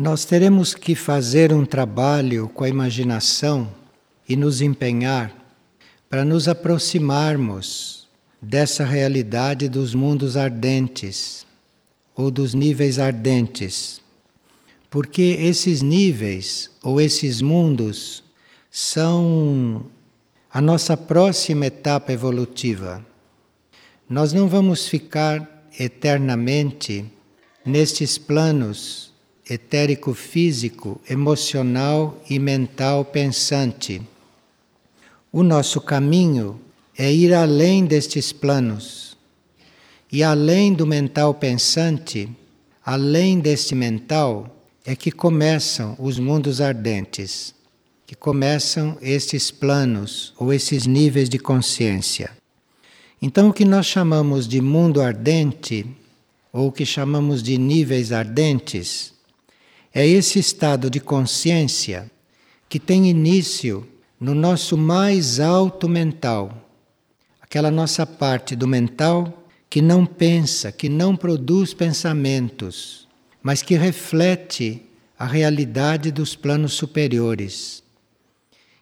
Nós teremos que fazer um trabalho com a imaginação e nos empenhar para nos aproximarmos dessa realidade dos mundos ardentes ou dos níveis ardentes. Porque esses níveis ou esses mundos são a nossa próxima etapa evolutiva. Nós não vamos ficar eternamente nestes planos etérico físico, emocional e mental pensante. O nosso caminho é ir além destes planos. E além do mental pensante, além deste mental, é que começam os mundos ardentes, que começam estes planos ou esses níveis de consciência. Então, o que nós chamamos de mundo ardente, ou o que chamamos de níveis ardentes, é esse estado de consciência que tem início no nosso mais alto mental, aquela nossa parte do mental que não pensa, que não produz pensamentos, mas que reflete a realidade dos planos superiores.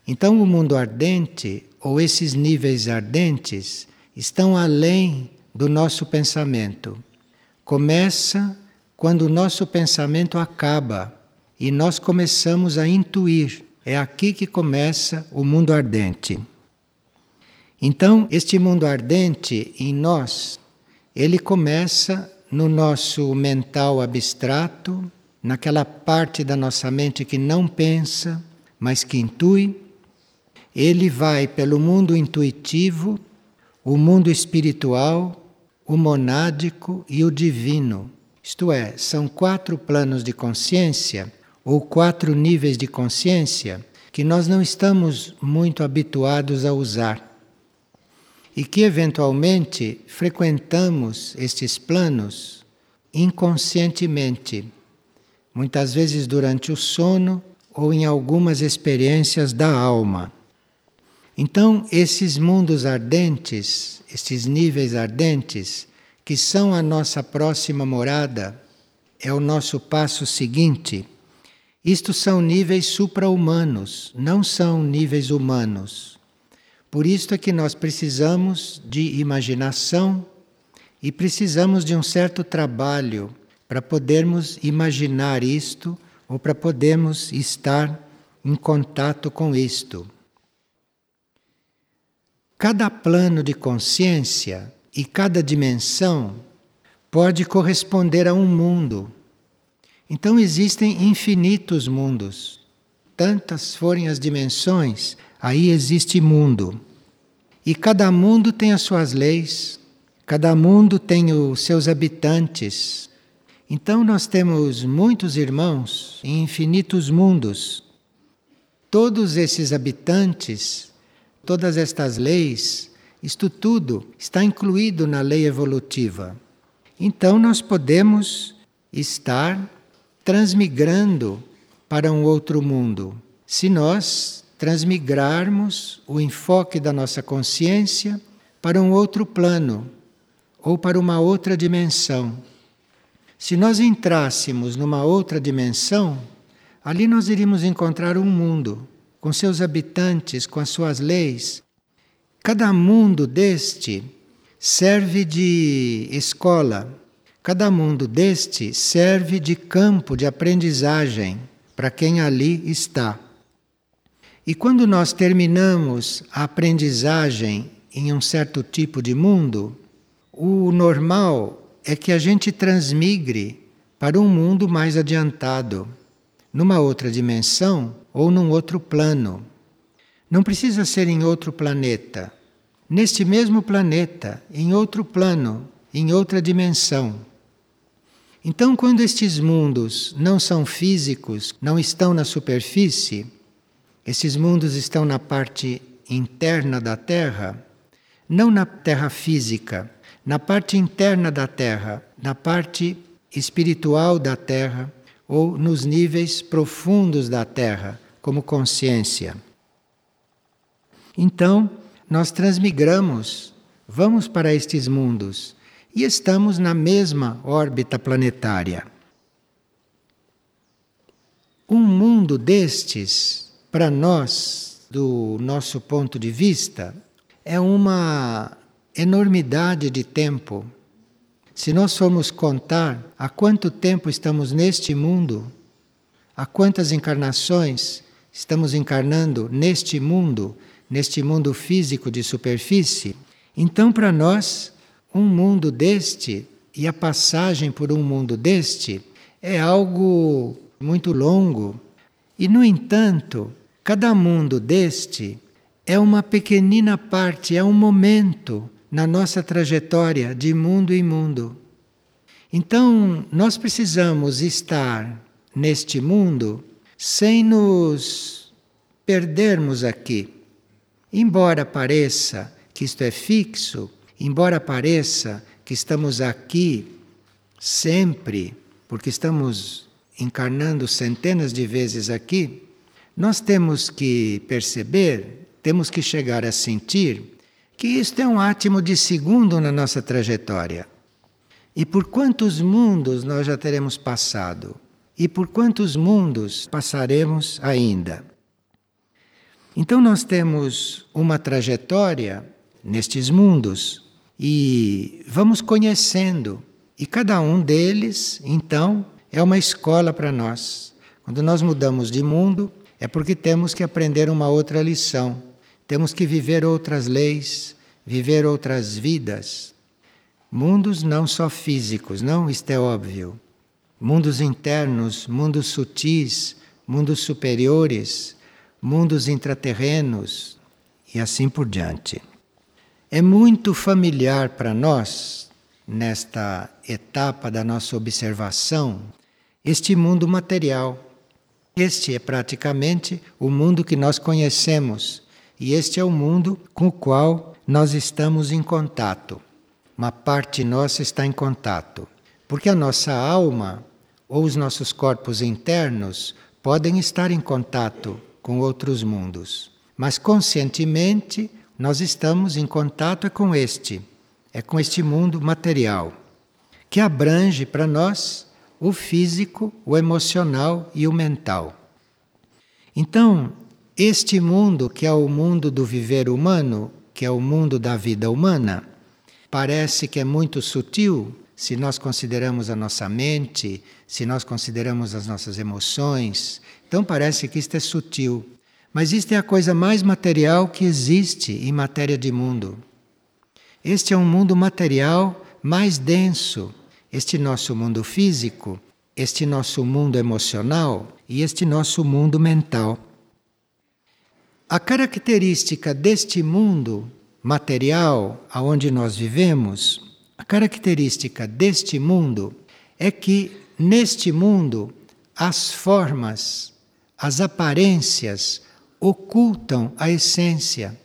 Então, o mundo ardente, ou esses níveis ardentes, estão além do nosso pensamento. Começa quando o nosso pensamento acaba e nós começamos a intuir. É aqui que começa o mundo ardente. Então, este mundo ardente em nós, ele começa no nosso mental abstrato, naquela parte da nossa mente que não pensa, mas que intui. Ele vai pelo mundo intuitivo, o mundo espiritual, o monádico e o divino. Isto é, são quatro planos de consciência ou quatro níveis de consciência que nós não estamos muito habituados a usar. E que eventualmente frequentamos estes planos inconscientemente, muitas vezes durante o sono ou em algumas experiências da alma. Então, esses mundos ardentes, estes níveis ardentes, que são a nossa próxima morada, é o nosso passo seguinte. Isto são níveis supra-humanos, não são níveis humanos. Por isto é que nós precisamos de imaginação e precisamos de um certo trabalho para podermos imaginar isto ou para podermos estar em contato com isto. Cada plano de consciência e cada dimensão pode corresponder a um mundo. Então existem infinitos mundos. Tantas forem as dimensões, aí existe mundo. E cada mundo tem as suas leis, cada mundo tem os seus habitantes. Então nós temos muitos irmãos em infinitos mundos. Todos esses habitantes, todas estas leis, isto tudo está incluído na lei evolutiva. Então nós podemos estar transmigrando para um outro mundo. Se nós transmigrarmos o enfoque da nossa consciência para um outro plano ou para uma outra dimensão. Se nós entrássemos numa outra dimensão, ali nós iríamos encontrar um mundo com seus habitantes, com as suas leis, Cada mundo deste serve de escola, cada mundo deste serve de campo de aprendizagem para quem ali está. E quando nós terminamos a aprendizagem em um certo tipo de mundo, o normal é que a gente transmigre para um mundo mais adiantado, numa outra dimensão ou num outro plano. Não precisa ser em outro planeta neste mesmo planeta, em outro plano, em outra dimensão. Então, quando estes mundos não são físicos, não estão na superfície, esses mundos estão na parte interna da Terra, não na Terra física, na parte interna da Terra, na parte espiritual da Terra ou nos níveis profundos da Terra, como consciência. Então, nós transmigramos, vamos para estes mundos e estamos na mesma órbita planetária. um mundo destes, para nós, do nosso ponto de vista, é uma enormidade de tempo. Se nós formos contar há quanto tempo estamos neste mundo, há quantas encarnações estamos encarnando neste mundo, neste mundo físico de superfície, então para nós, um mundo deste e a passagem por um mundo deste é algo muito longo. E, no entanto, cada mundo deste é uma pequenina parte, é um momento na nossa trajetória de mundo em mundo. Então, nós precisamos estar neste mundo sem nos perdermos aqui. Embora pareça que isto é fixo, embora pareça que estamos aqui sempre, porque estamos encarnando centenas de vezes aqui, nós temos que perceber, temos que chegar a sentir que isto é um átimo de segundo na nossa trajetória. E por quantos mundos nós já teremos passado? E por quantos mundos passaremos ainda? Então, nós temos uma trajetória nestes mundos e vamos conhecendo. E cada um deles, então, é uma escola para nós. Quando nós mudamos de mundo, é porque temos que aprender uma outra lição. Temos que viver outras leis, viver outras vidas. Mundos não só físicos, não, isto é óbvio. Mundos internos, mundos sutis, mundos superiores, mundos intraterrenos e assim por diante. É muito familiar para nós, nesta etapa da nossa observação, este mundo material. Este é praticamente o mundo que nós conhecemos e este é o mundo com o qual nós estamos em contato. Uma parte nossa está em contato, porque a nossa alma ou os nossos corpos internos podem estar em contato com outros mundos, mas conscientemente nós estamos em contato com este, é com este mundo material, que abrange para nós o físico, o emocional e o mental. Então, este mundo, que é o mundo do viver humano, que é o mundo da vida humana, parece que é muito sutil se nós consideramos a nossa mente, se nós consideramos as nossas emoções. Então parece que isto é sutil. Mas isto é a coisa mais material que existe em matéria de mundo. Este é um mundo material mais denso, este nosso mundo físico, este nosso mundo emocional e este nosso mundo mental. A característica deste mundo material aonde nós vivemos, a característica deste mundo é que neste mundo as formas, as aparências ocultam a essência.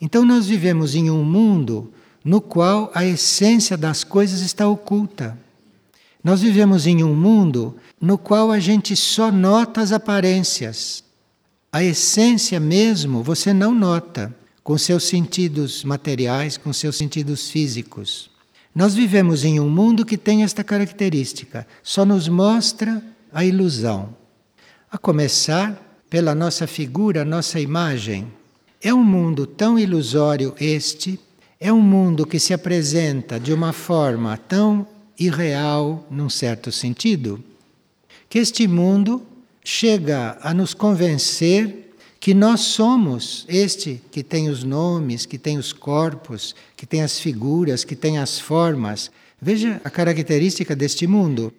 Então nós vivemos em um mundo no qual a essência das coisas está oculta. Nós vivemos em um mundo no qual a gente só nota as aparências. A essência mesmo você não nota com seus sentidos materiais, com seus sentidos físicos. Nós vivemos em um mundo que tem esta característica, só nos mostra a ilusão. A começar pela nossa figura, nossa imagem. É um mundo tão ilusório este é um mundo que se apresenta de uma forma tão irreal, num certo sentido, que este mundo chega a nos convencer que nós somos este que tem os nomes, que tem os corpos, que tem as figuras, que tem as formas. Veja a característica deste mundo.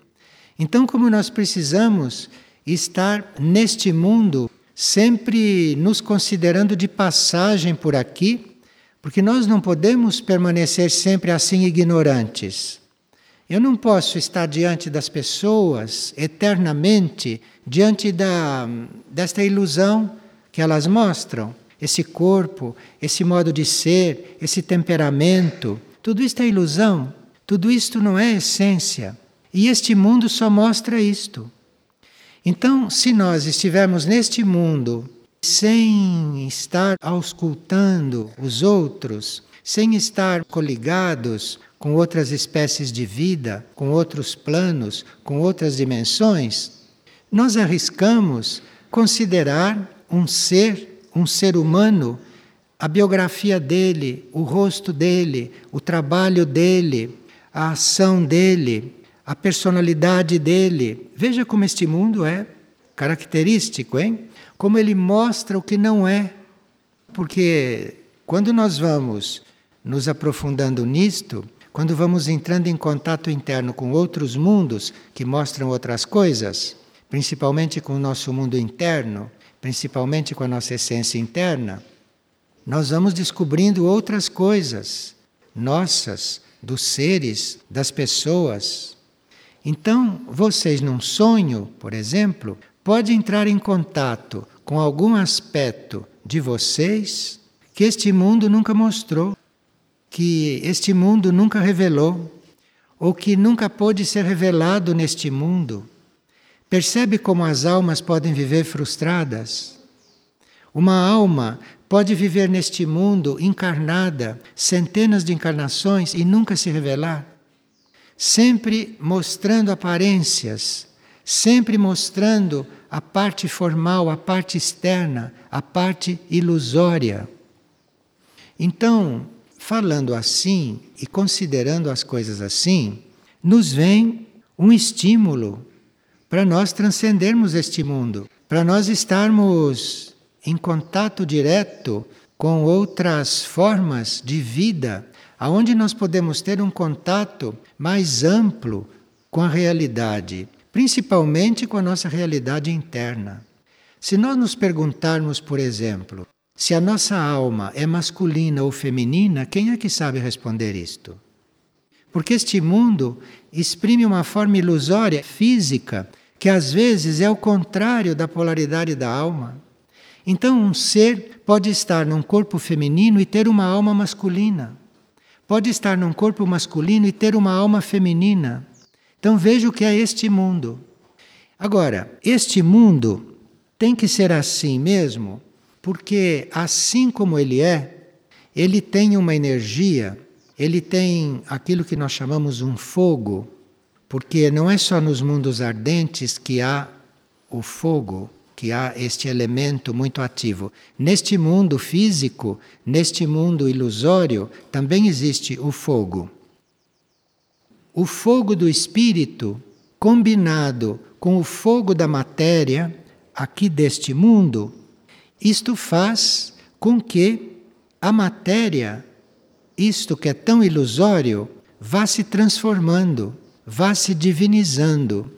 Então, como nós precisamos estar neste mundo sempre nos considerando de passagem por aqui, porque nós não podemos permanecer sempre assim ignorantes. Eu não posso estar diante das pessoas eternamente, diante da, desta ilusão que elas mostram. Esse corpo, esse modo de ser, esse temperamento, tudo isto é ilusão, tudo isto não é essência. E este mundo só mostra isto. Então, se nós estivermos neste mundo sem estar auscultando os outros, sem estar coligados com outras espécies de vida, com outros planos, com outras dimensões, nós arriscamos considerar um ser, um ser humano, a biografia dele, o rosto dele, o trabalho dele, a ação dele, a personalidade dele. Veja como este mundo é característico, hein? Como ele mostra o que não é. Porque quando nós vamos nos aprofundando nisto, quando vamos entrando em contato interno com outros mundos que mostram outras coisas, principalmente com o nosso mundo interno, principalmente com a nossa essência interna, nós vamos descobrindo outras coisas nossas, dos seres, das pessoas. Então, vocês num sonho, por exemplo, pode entrar em contato com algum aspecto de vocês que este mundo nunca mostrou, que este mundo nunca revelou, ou que nunca pôde ser revelado neste mundo. Percebe como as almas podem viver frustradas? Uma alma pode viver neste mundo encarnada, centenas de encarnações e nunca se revelar, sempre mostrando aparências, sempre mostrando a parte formal, a parte externa, a parte ilusória. Então, falando assim e considerando as coisas assim, nos vem um estímulo para nós transcendermos este mundo, para nós estarmos em contato direto com outras formas de vida, aonde nós podemos ter um contato mais amplo com a realidade, principalmente com a nossa realidade interna. Se nós nos perguntarmos, por exemplo, se a nossa alma é masculina ou feminina, quem é que sabe responder isto? Porque este mundo exprime uma forma ilusória, física, que às vezes é o contrário da polaridade da alma. Então, um ser pode estar num corpo feminino e ter uma alma masculina. Pode estar num corpo masculino e ter uma alma feminina. Então, veja o que é este mundo. Agora, este mundo tem que ser assim mesmo, porque assim como ele é, ele tem uma energia, ele tem aquilo que nós chamamos um fogo porque não é só nos mundos ardentes que há o fogo, que há este elemento muito ativo. Neste mundo físico, neste mundo ilusório, também existe o fogo. O fogo do espírito, combinado com o fogo da matéria, aqui deste mundo, isto faz com que a matéria, isto que é tão ilusório, vá se transformando vá se divinizando.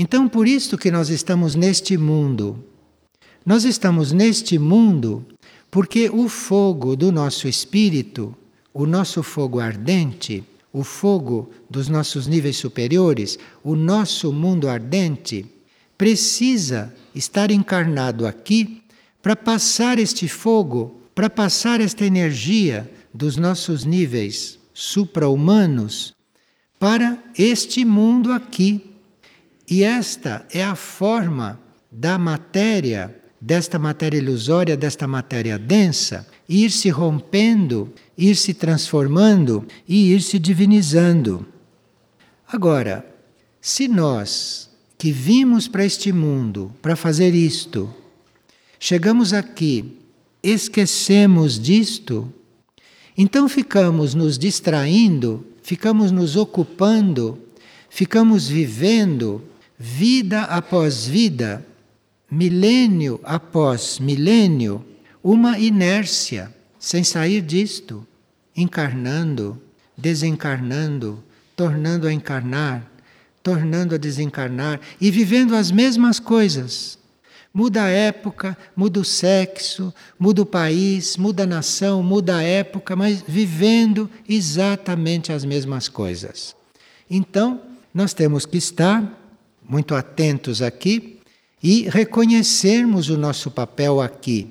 Então, por isso que nós estamos neste mundo. Nós estamos neste mundo porque o fogo do nosso espírito, o nosso fogo ardente, o fogo dos nossos níveis superiores, o nosso mundo ardente, precisa estar encarnado aqui para passar este fogo, para passar esta energia dos nossos níveis supra-humanos para este mundo aqui. E esta é a forma da matéria, desta matéria ilusória, desta matéria densa, ir se rompendo, ir se transformando e ir se divinizando. Agora, se nós que vimos para este mundo para fazer isto, chegamos aqui, esquecemos disto, então ficamos nos distraindo ficamos nos ocupando, ficamos vivendo vida após vida, milênio após milênio, uma inércia, sem sair disto, encarnando, desencarnando, tornando a encarnar, tornando a desencarnar e vivendo as mesmas coisas. Muda a época, muda o sexo, muda o país, muda a nação, muda a época, mas vivendo exatamente as mesmas coisas. Então, nós temos que estar muito atentos aqui e reconhecermos o nosso papel aqui.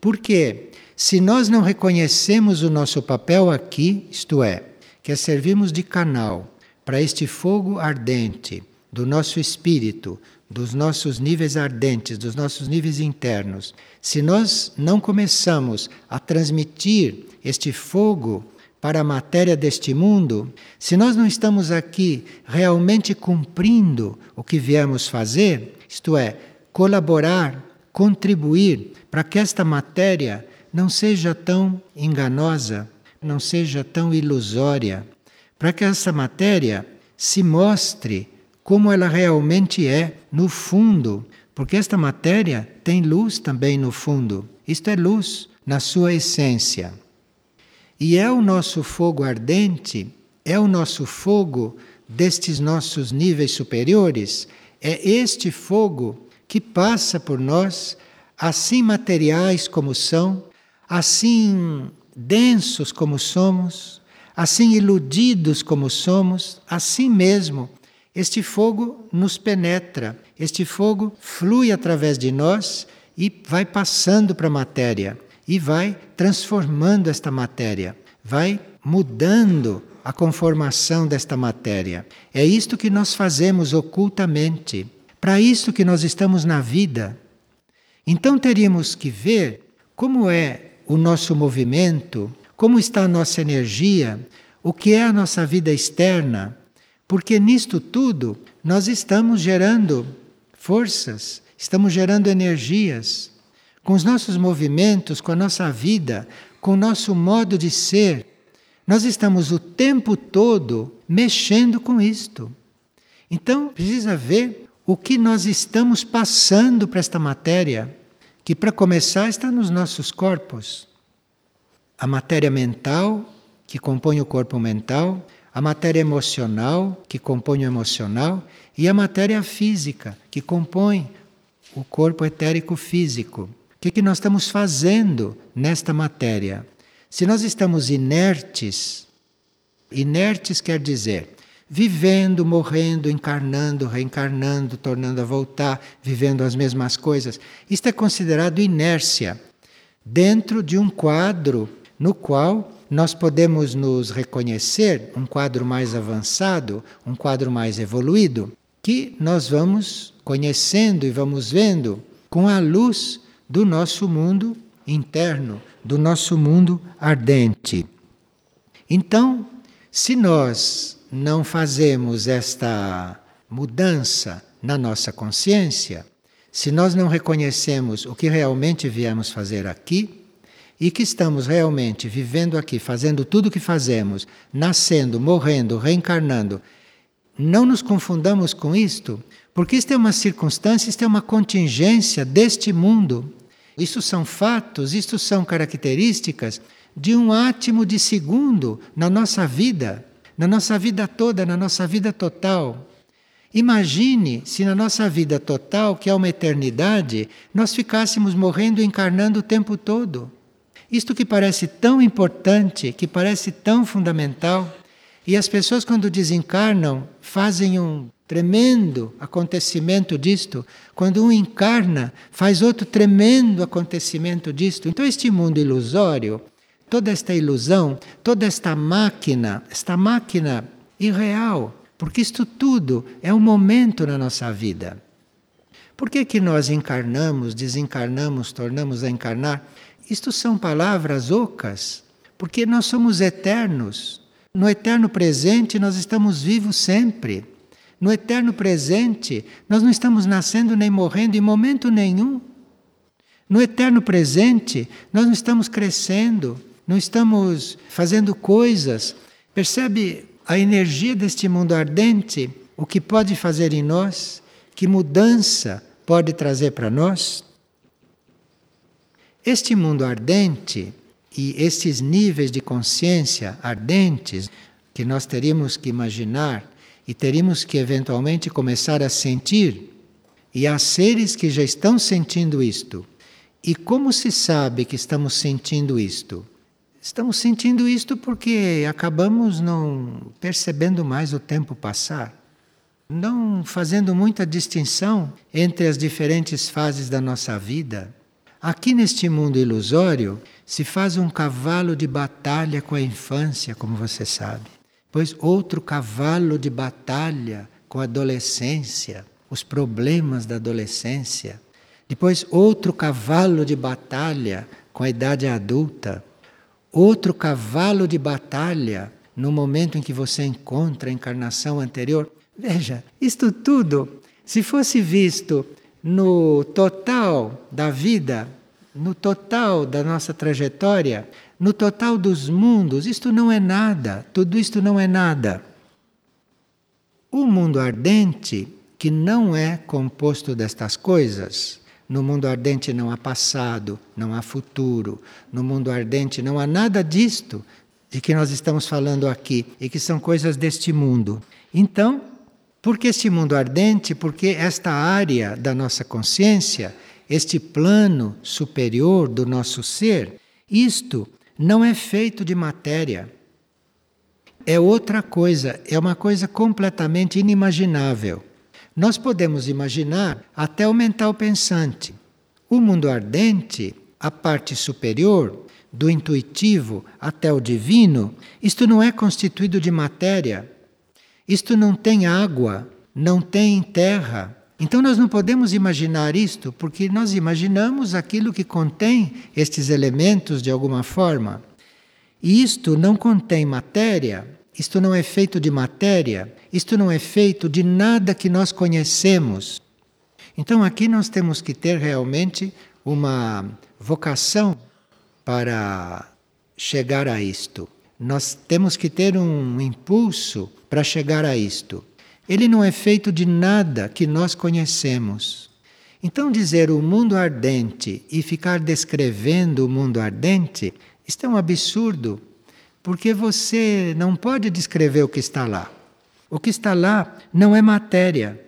Porque se nós não reconhecemos o nosso papel aqui, isto é, que é servirmos de canal para este fogo ardente do nosso espírito, dos nossos níveis ardentes, dos nossos níveis internos, se nós não começamos a transmitir este fogo para a matéria deste mundo, se nós não estamos aqui realmente cumprindo o que viemos fazer, isto é, colaborar, contribuir para que esta matéria não seja tão enganosa, não seja tão ilusória, para que essa matéria se mostre como ela realmente é no fundo, porque esta matéria tem luz também no fundo. Isto é luz na sua essência. E é o nosso fogo ardente, é o nosso fogo destes nossos níveis superiores, é este fogo que passa por nós, assim materiais como são, assim densos como somos, assim iludidos como somos, assim mesmo, este fogo nos penetra, este fogo flui através de nós e vai passando para a matéria e vai transformando esta matéria, vai mudando a conformação desta matéria. É isto que nós fazemos ocultamente. Para isso que nós estamos na vida. Então teríamos que ver como é o nosso movimento, como está a nossa energia, o que é a nossa vida externa, porque nisto tudo nós estamos gerando forças, estamos gerando energias com os nossos movimentos, com a nossa vida, com o nosso modo de ser. Nós estamos o tempo todo mexendo com isto. Então, precisa ver o que nós estamos passando para esta matéria, que para começar está nos nossos corpos. A matéria mental, que compõe o corpo mental, a matéria emocional, que compõe o emocional, e a matéria física, que compõe o corpo etérico físico que, que nós estamos fazendo nesta matéria? Se nós estamos inertes, inertes quer dizer vivendo, morrendo, encarnando, reencarnando, tornando a voltar, vivendo as mesmas coisas. Isto é considerado inércia dentro de um quadro no qual nós podemos nos reconhecer, um quadro mais avançado, um quadro mais evoluído, que nós vamos conhecendo e vamos vendo com a luz do nosso mundo interno, do nosso mundo ardente. Então, se nós não fazemos esta mudança na nossa consciência, se nós não reconhecemos o que realmente viemos fazer aqui e que estamos realmente vivendo aqui, fazendo tudo o que fazemos, nascendo, morrendo, reencarnando, não nos confundamos com isto, porque isto é uma circunstância, isto é uma contingência deste mundo. Isso são fatos, isto são características de um átimo de segundo na nossa vida, na nossa vida toda, na nossa vida total. Imagine se na nossa vida total, que é uma eternidade, nós ficássemos morrendo e encarnando o tempo todo. Isto que parece tão importante, que parece tão fundamental, e as pessoas, quando desencarnam, fazem um tremendo acontecimento disto. Quando um encarna, faz outro tremendo acontecimento disto. Então, este mundo ilusório, toda esta ilusão, toda esta máquina, esta máquina irreal, porque isto tudo é um momento na nossa vida. Por que, que nós encarnamos, desencarnamos, tornamos a encarnar? Isto são palavras ocas, porque nós somos eternos. No eterno presente, nós estamos vivos sempre. No eterno presente, nós não estamos nascendo nem morrendo em momento nenhum. No eterno presente, nós não estamos crescendo, não estamos fazendo coisas. Percebe a energia deste mundo ardente? O que pode fazer em nós? Que mudança pode trazer para nós? Este mundo ardente e esses níveis de consciência ardentes que nós teríamos que imaginar e teríamos que eventualmente começar a sentir. E há seres que já estão sentindo isto. E como se sabe que estamos sentindo isto? Estamos sentindo isto porque acabamos não percebendo mais o tempo passar, não fazendo muita distinção entre as diferentes fases da nossa vida. Aqui neste mundo ilusório se faz um cavalo de batalha com a infância, como você sabe. Pois outro cavalo de batalha com a adolescência, os problemas da adolescência. Depois outro cavalo de batalha com a idade adulta. outro cavalo de batalha no momento em que você encontra a encarnação anterior. Veja, isto tudo, se fosse visto no total da vida, no total da nossa trajetória, no total dos mundos, isto não é nada, tudo isto não é nada. O mundo ardente, que não é composto destas coisas, no mundo ardente não há passado, não há futuro. No mundo ardente não há nada disto de que nós estamos falando aqui e que são coisas deste mundo. Então, por que este mundo ardente? Porque esta área da nossa consciência, este plano superior do nosso ser, isto não é feito de matéria. É outra coisa, é uma coisa completamente inimaginável. Nós podemos imaginar até o mental pensante. O mundo ardente, a parte superior, do intuitivo até o divino, isto não é constituído de matéria. Isto não tem água, não tem terra. Então nós não podemos imaginar isto porque nós imaginamos aquilo que contém estes elementos de alguma forma. E isto não contém matéria, isto não é feito de matéria, isto não é feito de nada que nós conhecemos. Então aqui nós temos que ter realmente uma vocação para chegar a isto. Nós temos que ter um impulso para chegar a isto. Ele não é feito de nada que nós conhecemos. Então, dizer o mundo ardente e ficar descrevendo o mundo ardente, isto é um absurdo, porque você não pode descrever o que está lá. O que está lá não é matéria.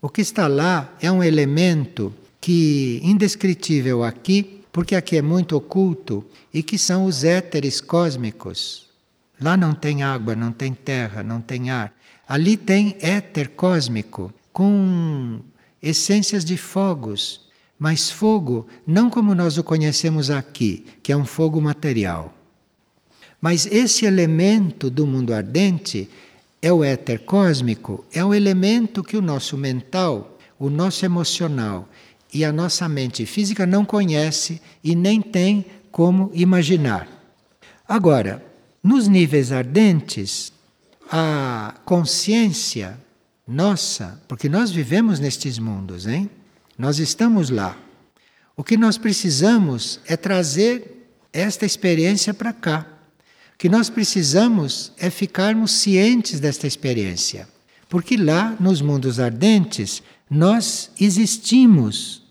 O que está lá é um elemento que indescritível aqui, porque aqui é muito oculto, e que são os éteres cósmicos. Lá não tem água, não tem terra, não tem ar. Ali tem éter cósmico com essências de fogos, mas fogo não como nós o conhecemos aqui, que é um fogo material. Mas esse elemento do mundo ardente é o éter cósmico, é o elemento que o nosso mental, o nosso emocional e a nossa mente física não conhece e nem tem como imaginar. Agora, nos níveis ardentes, a consciência nossa, porque nós vivemos nestes mundos, hein? Nós estamos lá. O que nós precisamos é trazer esta experiência para cá. O que nós precisamos é ficarmos cientes desta experiência. Porque lá, nos mundos ardentes, nós existimos.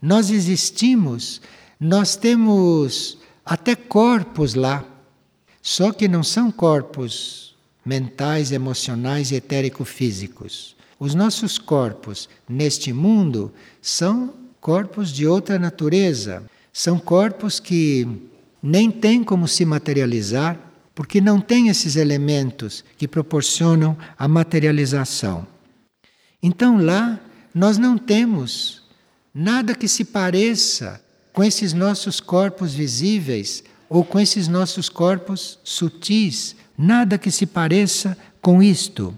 Nós existimos, nós temos até corpos lá. Só que não são corpos mentais, emocionais e etérico-físicos. Os nossos corpos neste mundo são corpos de outra natureza. São corpos que nem tem como se materializar, porque não tem esses elementos que proporcionam a materialização. Então lá nós não temos nada que se pareça com esses nossos corpos visíveis ou com esses nossos corpos sutis, nada que se pareça com isto.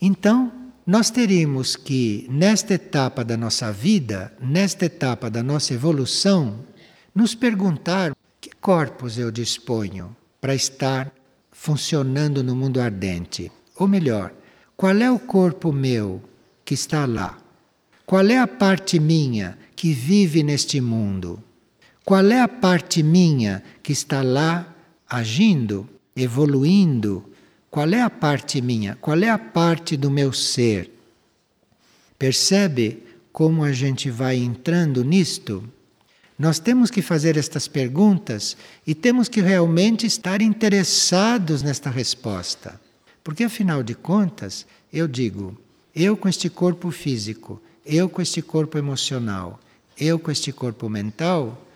Então, nós teríamos que, nesta etapa da nossa vida, nesta etapa da nossa evolução, nos perguntar que corpos eu disponho para estar funcionando no mundo ardente? Ou melhor, qual é o corpo meu que está lá? Qual é a parte minha que vive neste mundo? Qual é a parte minha que está lá agindo, evoluindo? Qual é a parte minha? Qual é a parte do meu ser? Percebe como a gente vai entrando nisto? Nós temos que fazer estas perguntas e temos que realmente estar interessados nesta resposta. Porque, afinal de contas, eu digo, eu com este corpo físico, eu com este corpo emocional, eu com este corpo mental,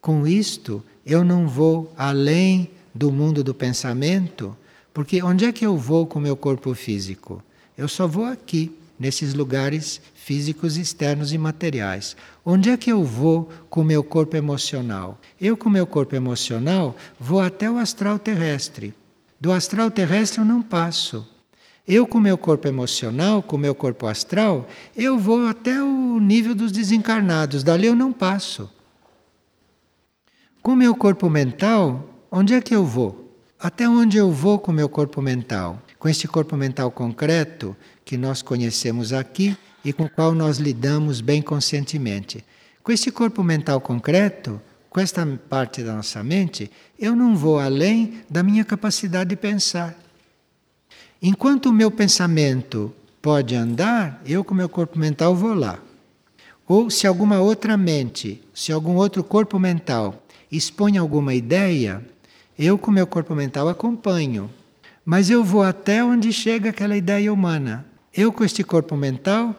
com isto eu não vou além do mundo do pensamento, porque onde é que eu vou com o meu corpo físico? Eu só vou aqui nesses lugares físicos externos e materiais. Onde é que eu vou com o meu corpo emocional? Eu, com o meu corpo emocional, vou até o astral terrestre. Do astral terrestre eu não passo. Eu, com meu corpo emocional, com meu corpo astral, eu vou até o nível dos desencarnados. Dali eu não passo. Com meu corpo mental, onde é que eu vou? Até onde eu vou com meu corpo mental? Com este corpo mental concreto que nós conhecemos aqui e com o qual nós lidamos bem conscientemente. Com este corpo mental concreto, com esta parte da nossa mente, eu não vou além da minha capacidade de pensar. Enquanto o meu pensamento pode andar, eu com meu corpo mental vou lá. Ou se alguma outra mente, se algum outro corpo mental expõe alguma ideia, eu com meu corpo mental acompanho. Mas eu vou até onde chega aquela ideia humana. Eu com este corpo mental,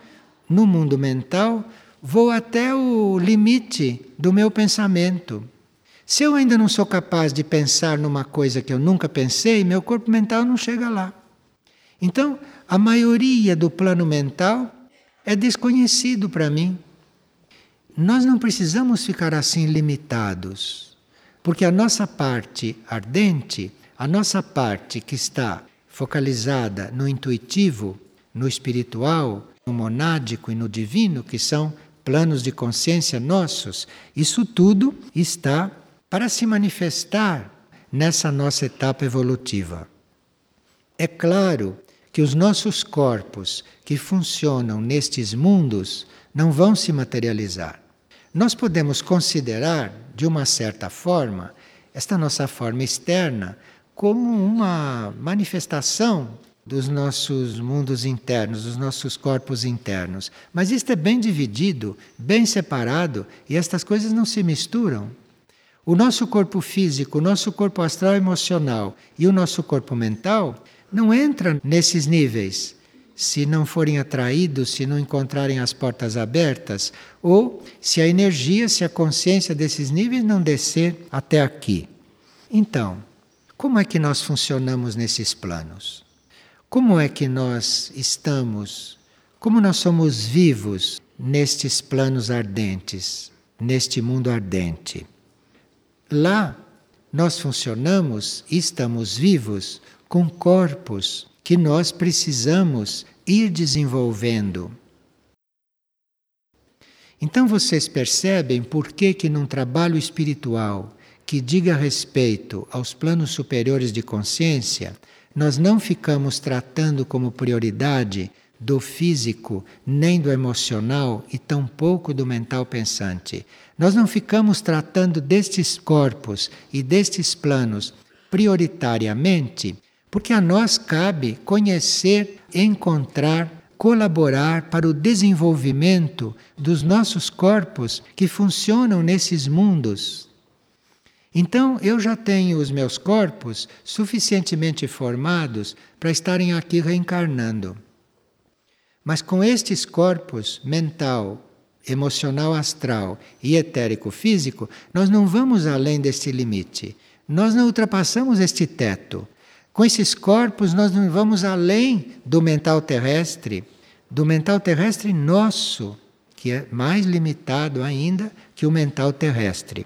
no mundo mental, vou até o limite do meu pensamento. Se eu ainda não sou capaz de pensar numa coisa que eu nunca pensei, meu corpo mental não chega lá. Então, a maioria do plano mental é desconhecido para mim. Nós não precisamos ficar assim limitados, porque a nossa parte ardente, a nossa parte que está focalizada no intuitivo, no espiritual, no monádico e no divino, que são planos de consciência nossos, isso tudo está para se manifestar nessa nossa etapa evolutiva. É claro que os nossos corpos que funcionam nestes mundos não vão se materializar. Nós podemos considerar, de uma certa forma, esta nossa forma externa como uma manifestação dos nossos mundos internos, dos nossos corpos internos. Mas isto é bem dividido, bem separado, e estas coisas não se misturam. O nosso corpo físico, o nosso corpo astral emocional e o nosso corpo mental não entram nesses níveis se não forem atraídos, se não encontrarem as portas abertas, ou se a energia, se a consciência desses níveis não descer até aqui. Então, como é que nós funcionamos nesses planos? Como é que nós estamos? Como nós somos vivos nestes planos ardentes, neste mundo ardente? Lá, nós funcionamos e estamos vivos com corpos que nós precisamos ir desenvolvendo. Então vocês percebem por que que num trabalho espiritual que diga respeito aos planos superiores de consciência, nós não ficamos tratando como prioridade do físico, nem do emocional e tampouco do mental pensante. Nós não ficamos tratando destes corpos e destes planos prioritariamente porque a nós cabe conhecer, encontrar, colaborar para o desenvolvimento dos nossos corpos que funcionam nesses mundos. Então, eu já tenho os meus corpos suficientemente formados para estarem aqui reencarnando. Mas com estes corpos mental, emocional, astral e etérico físico, nós não vamos além deste limite. Nós não ultrapassamos este teto. Com esses corpos, nós não vamos além do mental terrestre, do mental terrestre nosso, que é mais limitado ainda que o mental terrestre.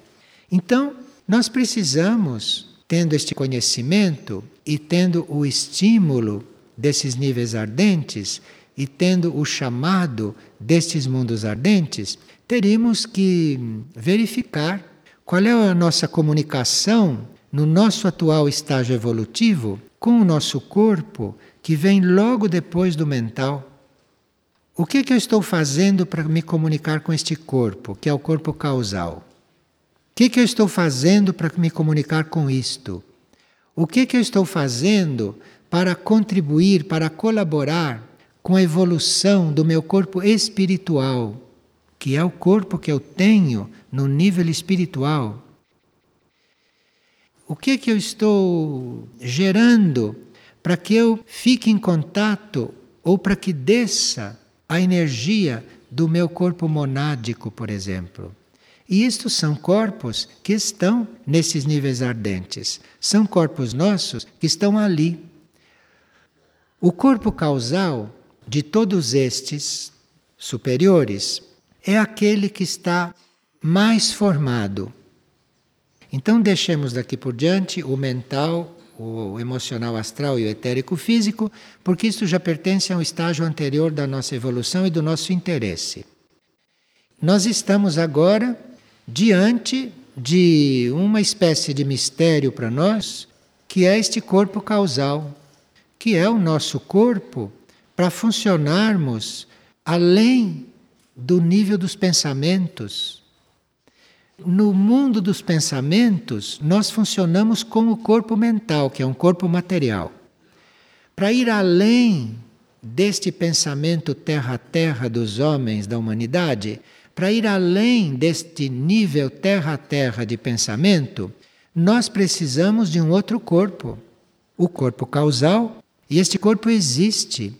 Então, nós precisamos, tendo este conhecimento e tendo o estímulo desses níveis ardentes e tendo o chamado destes mundos ardentes, teríamos que verificar qual é a nossa comunicação no nosso atual estágio evolutivo com o nosso corpo que vem logo depois do mental. O que, que eu estou fazendo para me comunicar com este corpo, que é o corpo causal? O que, que eu estou fazendo para me comunicar com isto? O que, que eu estou fazendo para contribuir, para colaborar com a evolução do meu corpo espiritual, que é o corpo que eu tenho no nível espiritual? O que, que eu estou gerando para que eu fique em contato ou para que desça a energia do meu corpo monádico, por exemplo? E estes são corpos que estão nesses níveis ardentes. São corpos nossos que estão ali. O corpo causal de todos estes superiores é aquele que está mais formado então deixemos daqui por diante o mental, o emocional astral e o etérico físico, porque isso já pertence a um estágio anterior da nossa evolução e do nosso interesse. Nós estamos agora diante de uma espécie de mistério para nós, que é este corpo causal, que é o nosso corpo para funcionarmos além do nível dos pensamentos. No mundo dos pensamentos, nós funcionamos como o corpo mental, que é um corpo material. Para ir além deste pensamento terra-terra dos homens da humanidade, para ir além deste nível terra-terra de pensamento, nós precisamos de um outro corpo, o corpo causal, e este corpo existe.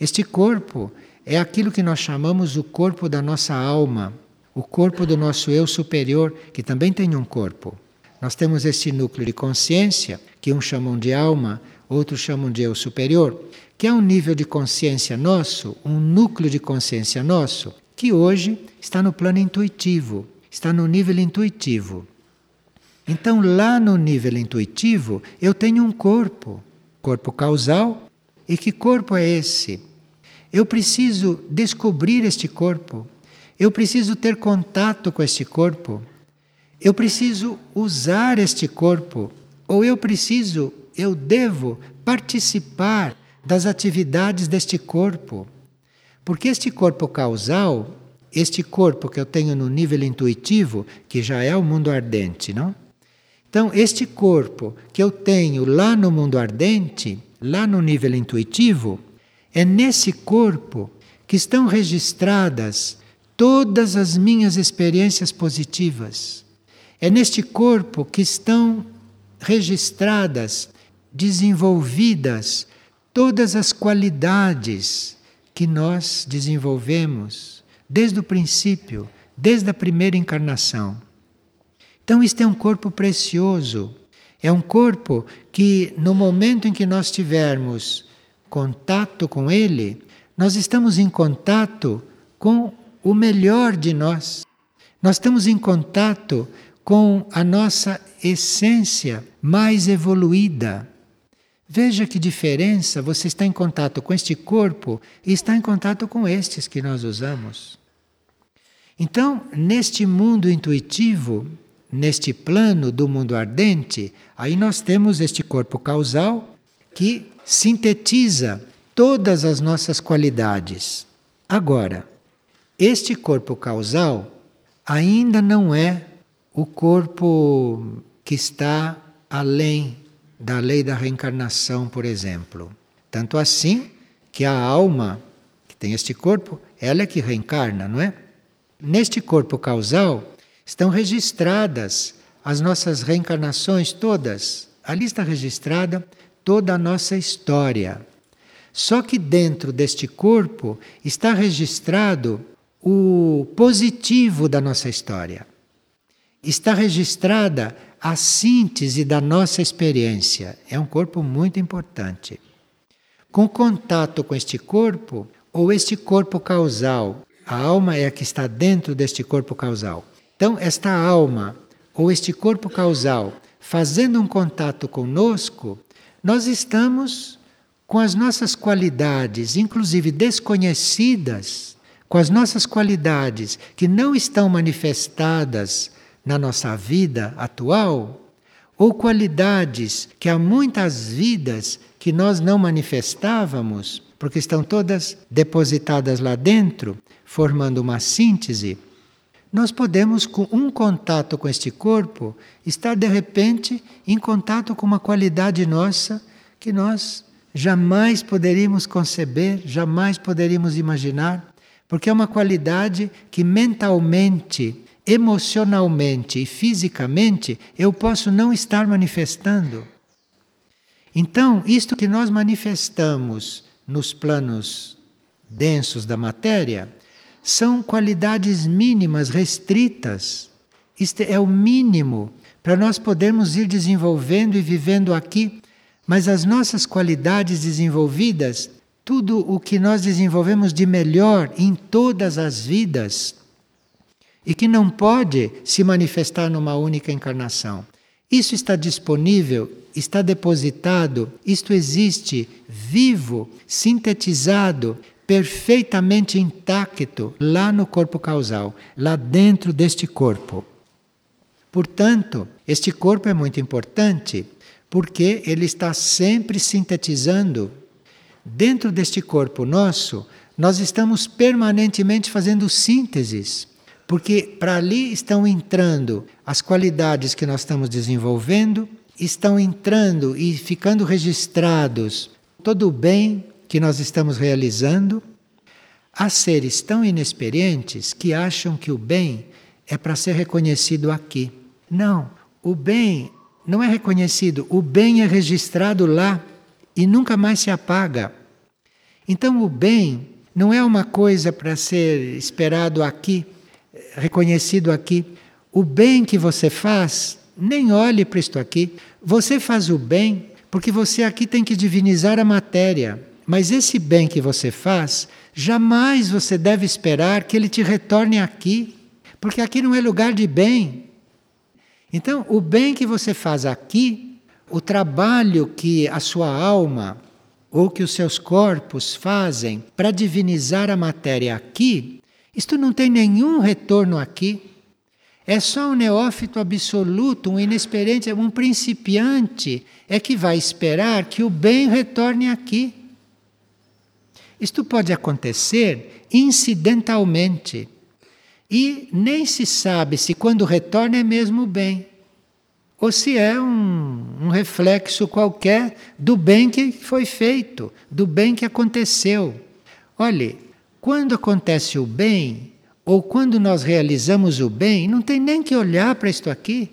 Este corpo é aquilo que nós chamamos o corpo da nossa alma, o corpo do nosso eu superior, que também tem um corpo. Nós temos este núcleo de consciência, que uns chamam de alma, outros chamam de eu superior, que é um nível de consciência nosso, um núcleo de consciência nosso, que hoje está no plano intuitivo, está no nível intuitivo. Então, lá no nível intuitivo, eu tenho um corpo, corpo causal. E que corpo é esse? Eu preciso descobrir este corpo. Eu preciso ter contato com este corpo. Eu preciso usar este corpo. Ou eu preciso, eu devo participar das atividades deste corpo. Porque este corpo causal, este corpo que eu tenho no nível intuitivo, que já é o mundo ardente, não? Então, este corpo que eu tenho lá no mundo ardente, lá no nível intuitivo, é nesse corpo que estão registradas todas as minhas experiências positivas. É neste corpo que estão registradas, desenvolvidas todas as qualidades que nós desenvolvemos desde o princípio, desde a primeira encarnação. Então, isto é um corpo precioso. É um corpo que, no momento em que nós tivermos contato com ele, nós estamos em contato com o melhor de nós. Nós estamos em contato com a nossa essência mais evoluída. Veja que diferença você está em contato com este corpo e está em contato com estes que nós usamos. Então, neste mundo intuitivo, neste plano do mundo ardente, aí nós temos este corpo causal que sintetiza todas as nossas qualidades. Agora, este corpo causal ainda não é o corpo que está além da lei da reencarnação, por exemplo. Tanto assim que a alma que tem este corpo, ela é que reencarna, não é? Neste corpo causal, Estão registradas as nossas reencarnações todas. Ali está registrada toda a nossa história. Só que dentro deste corpo está registrado o positivo da nossa história. Está registrada a síntese da nossa experiência. É um corpo muito importante. Com contato com este corpo, ou este corpo causal, a alma é a que está dentro deste corpo causal. Então, esta alma ou este corpo causal fazendo um contato conosco, nós estamos com as nossas qualidades, inclusive desconhecidas, com as nossas qualidades que não estão manifestadas na nossa vida atual, ou qualidades que há muitas vidas que nós não manifestávamos, porque estão todas depositadas lá dentro, formando uma síntese nós podemos, com um contato com este corpo, estar de repente em contato com uma qualidade nossa que nós jamais poderíamos conceber, jamais poderíamos imaginar, porque é uma qualidade que mentalmente, emocionalmente e fisicamente eu posso não estar manifestando. Então, isto que nós manifestamos nos planos densos da matéria, são qualidades mínimas, restritas. Isto é o mínimo para nós podermos ir desenvolvendo e vivendo aqui. Mas as nossas qualidades desenvolvidas, tudo o que nós desenvolvemos de melhor em todas as vidas, e que não pode se manifestar numa única encarnação. Isso está disponível, está depositado, isto existe vivo, sintetizado perfeitamente intacto lá no corpo causal, lá dentro deste corpo. Portanto, este corpo é muito importante porque ele está sempre sintetizando. Dentro deste corpo nosso, nós estamos permanentemente fazendo sínteses, porque para ali estão entrando as qualidades que nós estamos desenvolvendo, estão entrando e ficando registrados todo o bem que nós estamos realizando. Há seres tão inexperientes que acham que o bem é para ser reconhecido aqui. Não, o bem não é reconhecido, o bem é registrado lá e nunca mais se apaga. Então, o bem não é uma coisa para ser esperado aqui, reconhecido aqui. O bem que você faz, nem olhe para isto aqui. Você faz o bem porque você aqui tem que divinizar a matéria. Mas esse bem que você faz, jamais você deve esperar que ele te retorne aqui, porque aqui não é lugar de bem. Então, o bem que você faz aqui, o trabalho que a sua alma ou que os seus corpos fazem para divinizar a matéria aqui, isto não tem nenhum retorno aqui. É só um neófito absoluto, um inexperiente, um principiante, é que vai esperar que o bem retorne aqui. Isto pode acontecer incidentalmente. E nem se sabe se quando retorna é mesmo o bem, ou se é um, um, reflexo qualquer do bem que foi feito, do bem que aconteceu. Olhe, quando acontece o bem, ou quando nós realizamos o bem, não tem nem que olhar para isto aqui.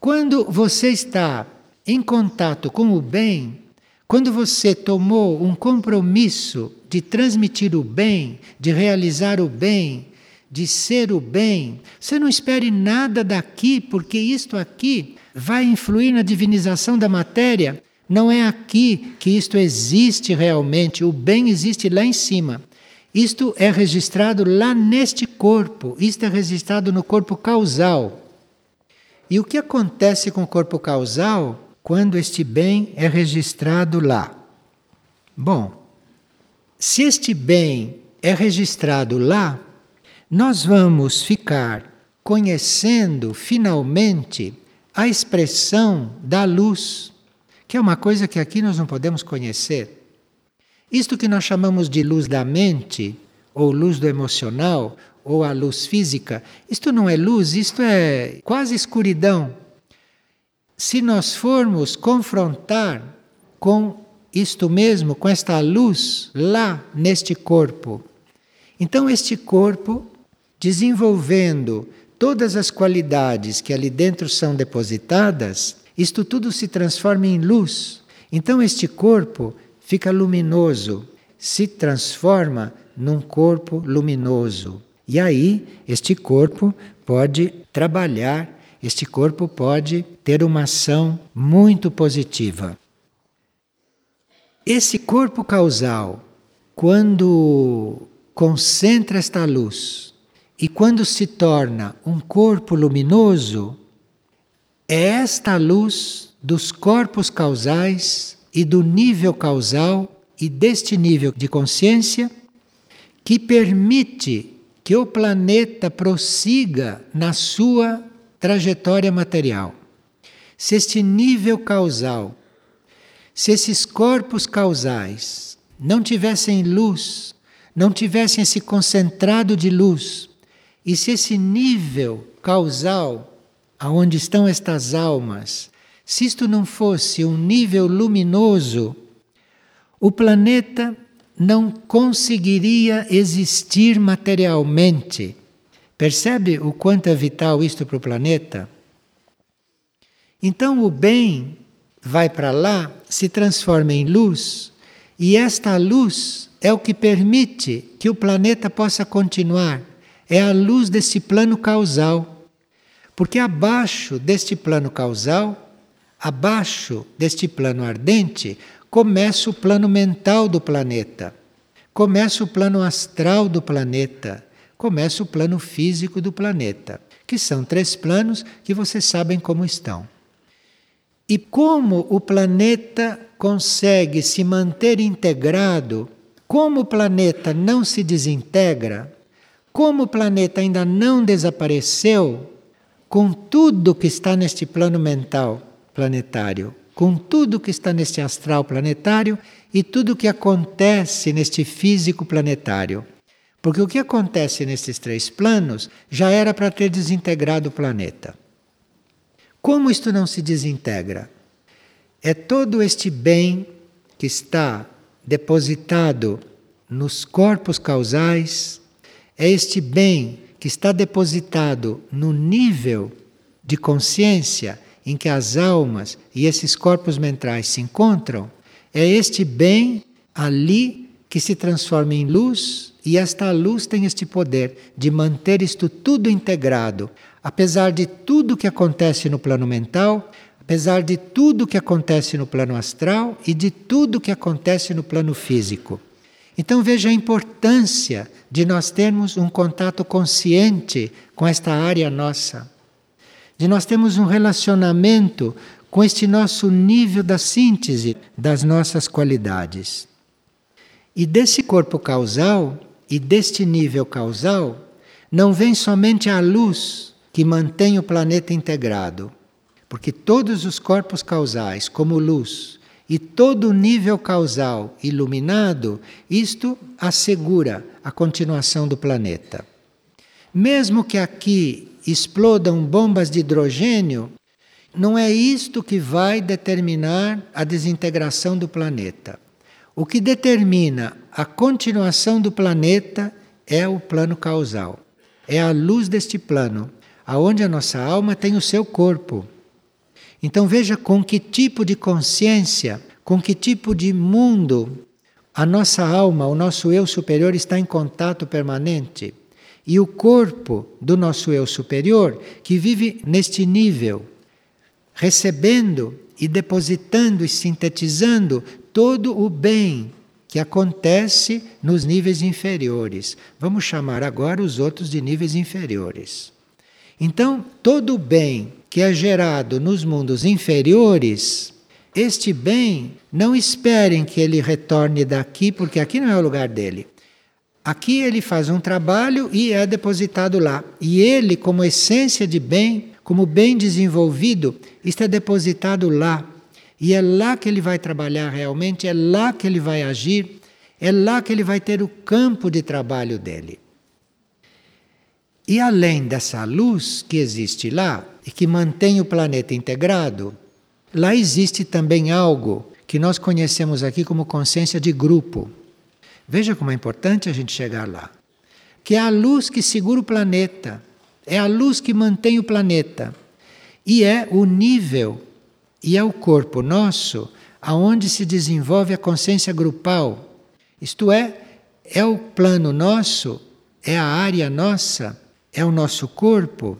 Quando você está em contato com o bem, quando você tomou um compromisso de transmitir o bem, de realizar o bem, de ser o bem, você não espere nada daqui, porque isto aqui vai influir na divinização da matéria. Não é aqui que isto existe realmente, o bem existe lá em cima. Isto é registrado lá neste corpo, isto é registrado no corpo causal. E o que acontece com o corpo causal quando este bem é registrado lá? Bom, se este bem é registrado lá, nós vamos ficar conhecendo finalmente a expressão da luz, que é uma coisa que aqui nós não podemos conhecer. Isto que nós chamamos de luz da mente, ou luz do emocional, ou a luz física, isto não é luz, isto é quase escuridão. Se nós formos confrontar com isto mesmo, com esta luz lá neste corpo, então este corpo desenvolvendo todas as qualidades que ali dentro são depositadas, isto tudo se transforma em luz. Então este corpo fica luminoso, se transforma num corpo luminoso. E aí este corpo pode trabalhar, este corpo pode ter uma ação muito positiva. Esse corpo causal, quando concentra esta luz e quando se torna um corpo luminoso, é esta luz dos corpos causais e do nível causal e deste nível de consciência que permite que o planeta prossiga na sua trajetória material. Se este nível causal, se esses corpos causais não tivessem luz, não tivessem esse concentrado de luz, e se esse nível causal, aonde estão estas almas, se isto não fosse um nível luminoso, o planeta não conseguiria existir materialmente. Percebe o quanto é vital isto para o planeta? Então o bem vai para lá, se transforma em luz, e esta luz é o que permite que o planeta possa continuar é a luz desse plano causal. Porque abaixo deste plano causal, abaixo deste plano ardente, começa o plano mental do planeta, começa o plano astral do planeta, começa o plano físico do planeta, que são três planos que vocês sabem como estão. E como o planeta consegue se manter integrado, como o planeta não se desintegra, como o planeta ainda não desapareceu, com tudo que está neste plano mental planetário, com tudo que está neste astral planetário e tudo que acontece neste físico planetário. Porque o que acontece nesses três planos já era para ter desintegrado o planeta. Como isto não se desintegra? É todo este bem que está depositado nos corpos causais, é este bem que está depositado no nível de consciência em que as almas e esses corpos mentais se encontram, é este bem ali que se transforma em luz e esta luz tem este poder de manter isto tudo integrado, apesar de tudo que acontece no plano mental, apesar de tudo que acontece no plano astral e de tudo que acontece no plano físico. Então veja a importância de nós termos um contato consciente com esta área nossa, de nós termos um relacionamento com este nosso nível da síntese das nossas qualidades. E desse corpo causal e deste nível causal não vem somente a luz que mantém o planeta integrado, porque todos os corpos causais, como luz, e todo nível causal iluminado, isto assegura a continuação do planeta. Mesmo que aqui explodam bombas de hidrogênio, não é isto que vai determinar a desintegração do planeta. O que determina a continuação do planeta é o plano causal. É a luz deste plano, aonde a nossa alma tem o seu corpo. Então veja com que tipo de consciência, com que tipo de mundo a nossa alma, o nosso eu superior está em contato permanente. E o corpo do nosso eu superior, que vive neste nível, recebendo e depositando e sintetizando todo o bem que acontece nos níveis inferiores. Vamos chamar agora os outros de níveis inferiores. Então, todo bem que é gerado nos mundos inferiores, este bem, não esperem que ele retorne daqui, porque aqui não é o lugar dele. Aqui ele faz um trabalho e é depositado lá. E ele, como essência de bem, como bem desenvolvido, está depositado lá. E é lá que ele vai trabalhar realmente, é lá que ele vai agir, é lá que ele vai ter o campo de trabalho dele. E além dessa luz que existe lá e que mantém o planeta integrado, lá existe também algo que nós conhecemos aqui como consciência de grupo. Veja como é importante a gente chegar lá. Que é a luz que segura o planeta, é a luz que mantém o planeta. E é o nível, e é o corpo nosso, aonde se desenvolve a consciência grupal. Isto é, é o plano nosso, é a área nossa é o nosso corpo,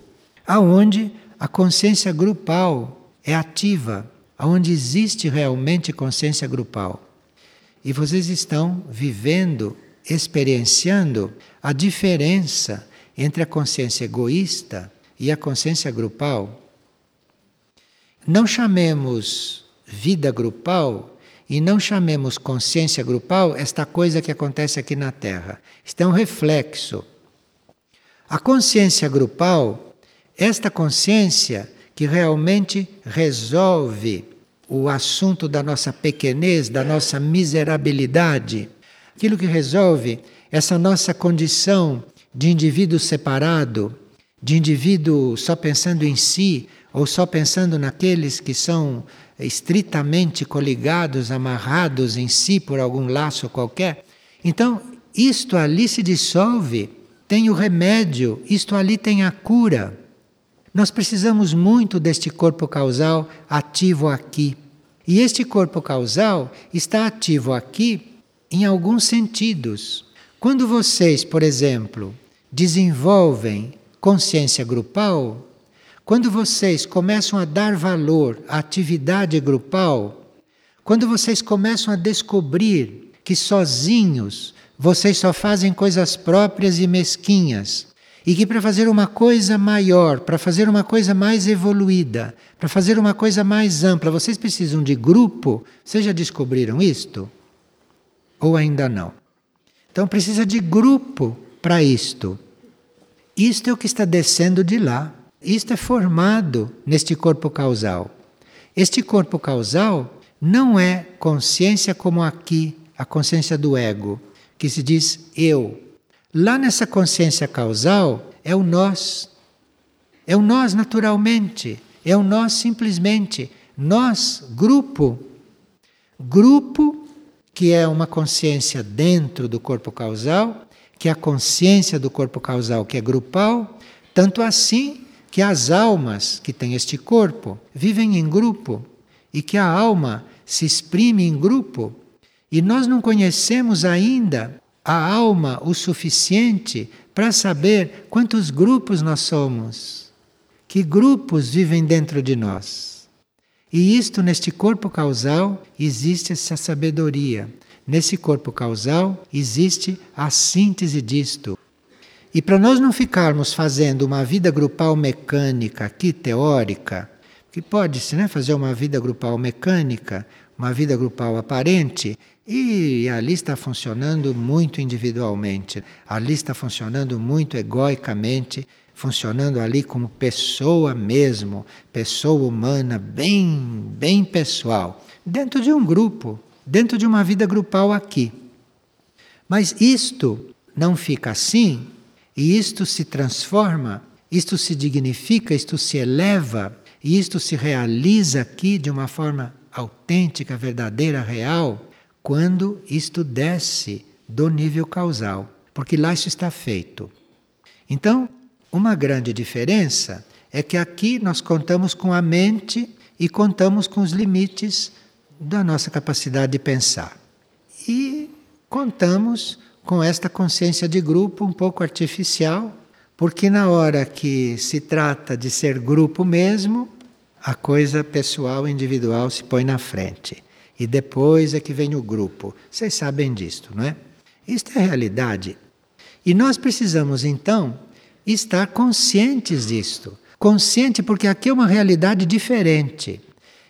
aonde a consciência grupal é ativa, aonde existe realmente consciência grupal. E vocês estão vivendo, experienciando a diferença entre a consciência egoísta e a consciência grupal. Não chamemos vida grupal e não chamemos consciência grupal esta coisa que acontece aqui na Terra. Isto é um reflexo a consciência grupal, esta consciência que realmente resolve o assunto da nossa pequenez, da nossa miserabilidade, aquilo que resolve essa nossa condição de indivíduo separado, de indivíduo só pensando em si, ou só pensando naqueles que são estritamente coligados, amarrados em si por algum laço qualquer. Então, isto ali se dissolve tem o remédio, isto ali tem a cura. Nós precisamos muito deste corpo causal ativo aqui. E este corpo causal está ativo aqui em alguns sentidos. Quando vocês, por exemplo, desenvolvem consciência grupal, quando vocês começam a dar valor à atividade grupal, quando vocês começam a descobrir que sozinhos vocês só fazem coisas próprias e mesquinhas. E que para fazer uma coisa maior, para fazer uma coisa mais evoluída, para fazer uma coisa mais ampla, vocês precisam de grupo. Vocês já descobriram isto? Ou ainda não? Então precisa de grupo para isto. Isto é o que está descendo de lá. isto é formado neste corpo causal. Este corpo causal não é consciência como aqui, a consciência do ego, que se diz eu. Lá nessa consciência causal é o nós. É o nós naturalmente, é o nós simplesmente. Nós, grupo. Grupo que é uma consciência dentro do corpo causal, que é a consciência do corpo causal que é grupal, tanto assim que as almas que têm este corpo vivem em grupo e que a alma se exprime em grupo. E nós não conhecemos ainda a alma o suficiente para saber quantos grupos nós somos, que grupos vivem dentro de nós. E isto, neste corpo causal, existe essa sabedoria. Nesse corpo causal existe a síntese disto. E para nós não ficarmos fazendo uma vida grupal mecânica aqui, teórica, que pode-se né, fazer uma vida grupal mecânica, uma vida grupal aparente, e ali está funcionando muito individualmente, ali está funcionando muito egoicamente, funcionando ali como pessoa mesmo, pessoa humana, bem, bem pessoal, dentro de um grupo, dentro de uma vida grupal aqui. Mas isto não fica assim, e isto se transforma, isto se dignifica, isto se eleva, e isto se realiza aqui de uma forma autêntica, verdadeira, real, quando isto desce do nível causal, porque lá isso está feito. Então, uma grande diferença é que aqui nós contamos com a mente e contamos com os limites da nossa capacidade de pensar. E contamos com esta consciência de grupo um pouco artificial, porque na hora que se trata de ser grupo mesmo, a coisa pessoal, individual se põe na frente. E depois é que vem o grupo. Vocês sabem disto, não é? Isto é a realidade. E nós precisamos então estar conscientes disto. Consciente porque aqui é uma realidade diferente.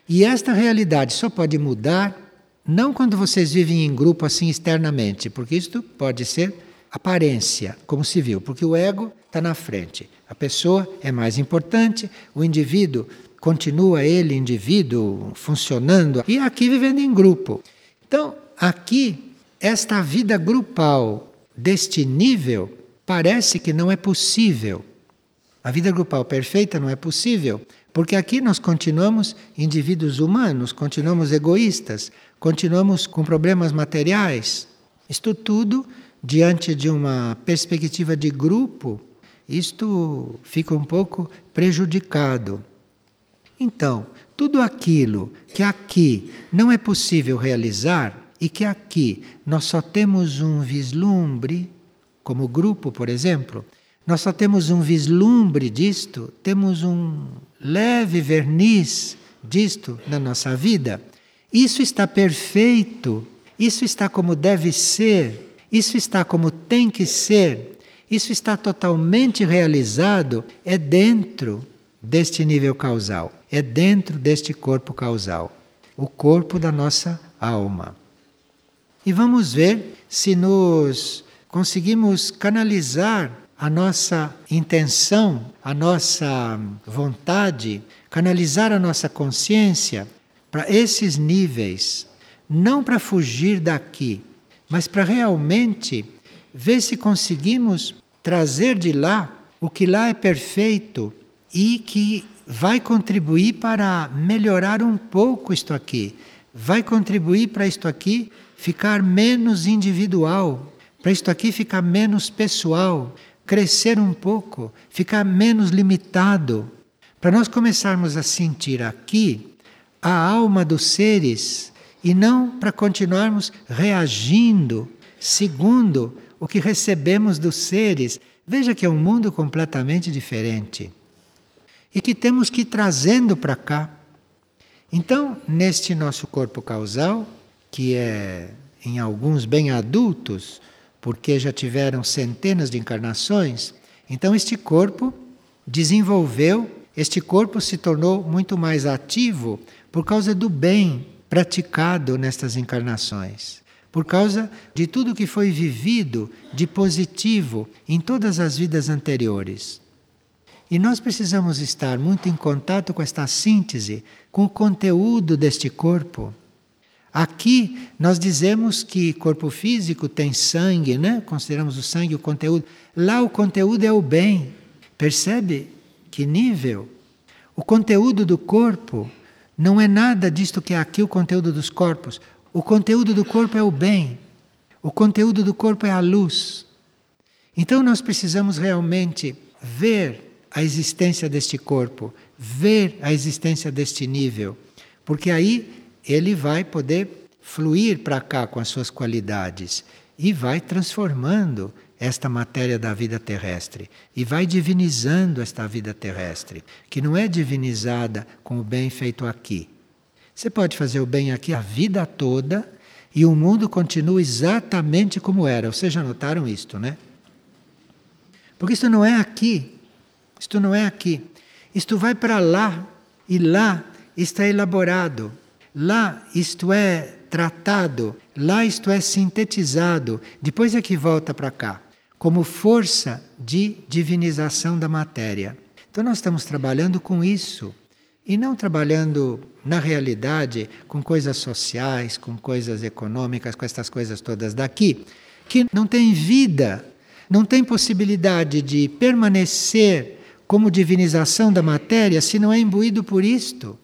E esta realidade só pode mudar não quando vocês vivem em grupo assim externamente, porque isto pode ser aparência, como se viu, porque o ego está na frente. A pessoa é mais importante, o indivíduo continua ele, indivíduo, funcionando, e aqui vivendo em grupo. Então, aqui, esta vida grupal deste nível parece que não é possível. A vida grupal perfeita não é possível, porque aqui nós continuamos indivíduos humanos, continuamos egoístas, continuamos com problemas materiais. Isto tudo, diante de uma perspectiva de grupo, isto fica um pouco prejudicado. Então, tudo aquilo que aqui não é possível realizar e que aqui nós só temos um vislumbre, como grupo, por exemplo, nós só temos um vislumbre disto, temos um leve verniz disto na nossa vida. Isso está perfeito, isso está como deve ser, isso está como tem que ser, isso está totalmente realizado, é dentro deste nível causal, é dentro deste corpo causal, o corpo da nossa alma. E vamos ver se nos conseguimos canalizar a nossa intenção, a nossa vontade, canalizar a nossa consciência para esses níveis, não para fugir daqui, mas para realmente ver se conseguimos trazer de lá o que lá é perfeito e que vai contribuir para melhorar um pouco isto aqui, vai contribuir para isto aqui ficar menos individual, para isto aqui ficar menos pessoal, crescer um pouco, ficar menos limitado, para nós começarmos a sentir aqui a alma dos seres e não para continuarmos reagindo segundo o que recebemos dos seres. Veja que é um mundo completamente diferente e que temos que ir trazendo para cá. Então, neste nosso corpo causal, que é em alguns bem adultos, porque já tiveram centenas de encarnações, então este corpo desenvolveu, este corpo se tornou muito mais ativo por causa do bem praticado nestas encarnações, por causa de tudo que foi vivido de positivo em todas as vidas anteriores. E nós precisamos estar muito em contato com esta síntese, com o conteúdo deste corpo. Aqui nós dizemos que corpo físico tem sangue, né? Consideramos o sangue o conteúdo. Lá o conteúdo é o bem. Percebe que nível? O conteúdo do corpo não é nada disto que é aqui o conteúdo dos corpos. O conteúdo do corpo é o bem. O conteúdo do corpo é a luz. Então nós precisamos realmente ver a existência deste corpo, ver a existência deste nível, porque aí ele vai poder fluir para cá com as suas qualidades e vai transformando esta matéria da vida terrestre e vai divinizando esta vida terrestre, que não é divinizada com o bem feito aqui. Você pode fazer o bem aqui a vida toda e o mundo continua exatamente como era. Vocês já notaram isto, né? Porque isto não é aqui. Isto não é aqui. Isto vai para lá e lá está elaborado. Lá isto é tratado, lá isto é sintetizado, depois é que volta para cá, como força de divinização da matéria. Então nós estamos trabalhando com isso e não trabalhando na realidade com coisas sociais, com coisas econômicas, com essas coisas todas daqui, que não tem vida, não tem possibilidade de permanecer como divinização da matéria se não é imbuído por isto.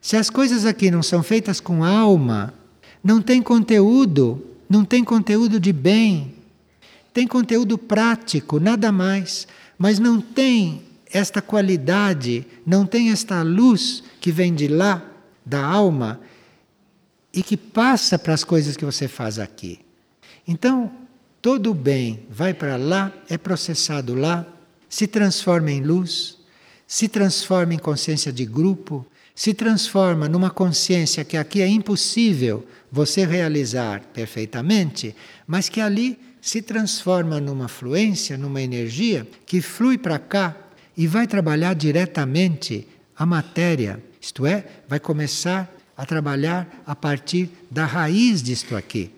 Se as coisas aqui não são feitas com alma, não tem conteúdo, não tem conteúdo de bem, tem conteúdo prático, nada mais, mas não tem esta qualidade, não tem esta luz que vem de lá, da alma, e que passa para as coisas que você faz aqui. Então, todo o bem vai para lá, é processado lá, se transforma em luz, se transforma em consciência de grupo, se transforma numa consciência que aqui é impossível você realizar perfeitamente, mas que ali se transforma numa fluência, numa energia que flui para cá e vai trabalhar diretamente a matéria, isto é, vai começar a trabalhar a partir da raiz disto aqui.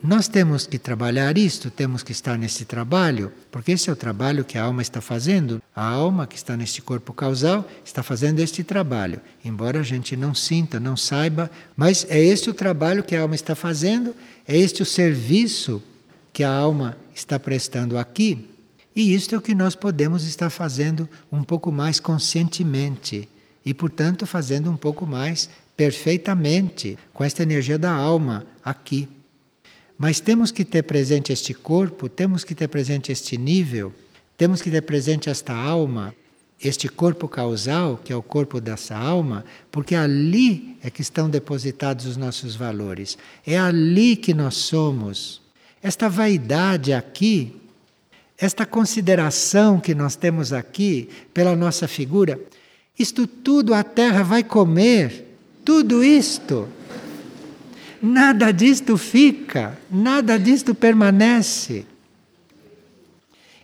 Nós temos que trabalhar isto, temos que estar nesse trabalho, porque esse é o trabalho que a alma está fazendo. A alma que está neste corpo causal está fazendo este trabalho, embora a gente não sinta, não saiba, mas é este o trabalho que a alma está fazendo, é este o serviço que a alma está prestando aqui. E isto é o que nós podemos estar fazendo um pouco mais conscientemente e, portanto, fazendo um pouco mais perfeitamente com esta energia da alma aqui. Mas temos que ter presente este corpo, temos que ter presente este nível, temos que ter presente esta alma, este corpo causal, que é o corpo dessa alma, porque ali é que estão depositados os nossos valores. É ali que nós somos. Esta vaidade aqui, esta consideração que nós temos aqui pela nossa figura, isto tudo a terra vai comer, tudo isto Nada disto fica, nada disto permanece.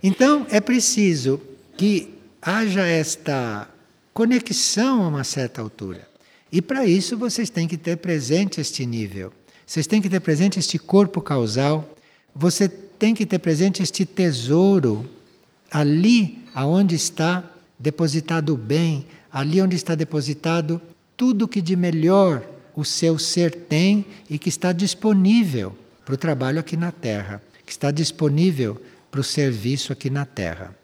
Então é preciso que haja esta conexão a uma certa altura. E para isso vocês têm que ter presente este nível. Vocês têm que ter presente este corpo causal. Você tem que ter presente este tesouro ali aonde está depositado o bem, ali onde está depositado tudo que de melhor o seu ser tem e que está disponível para o trabalho aqui na Terra, que está disponível para o serviço aqui na Terra.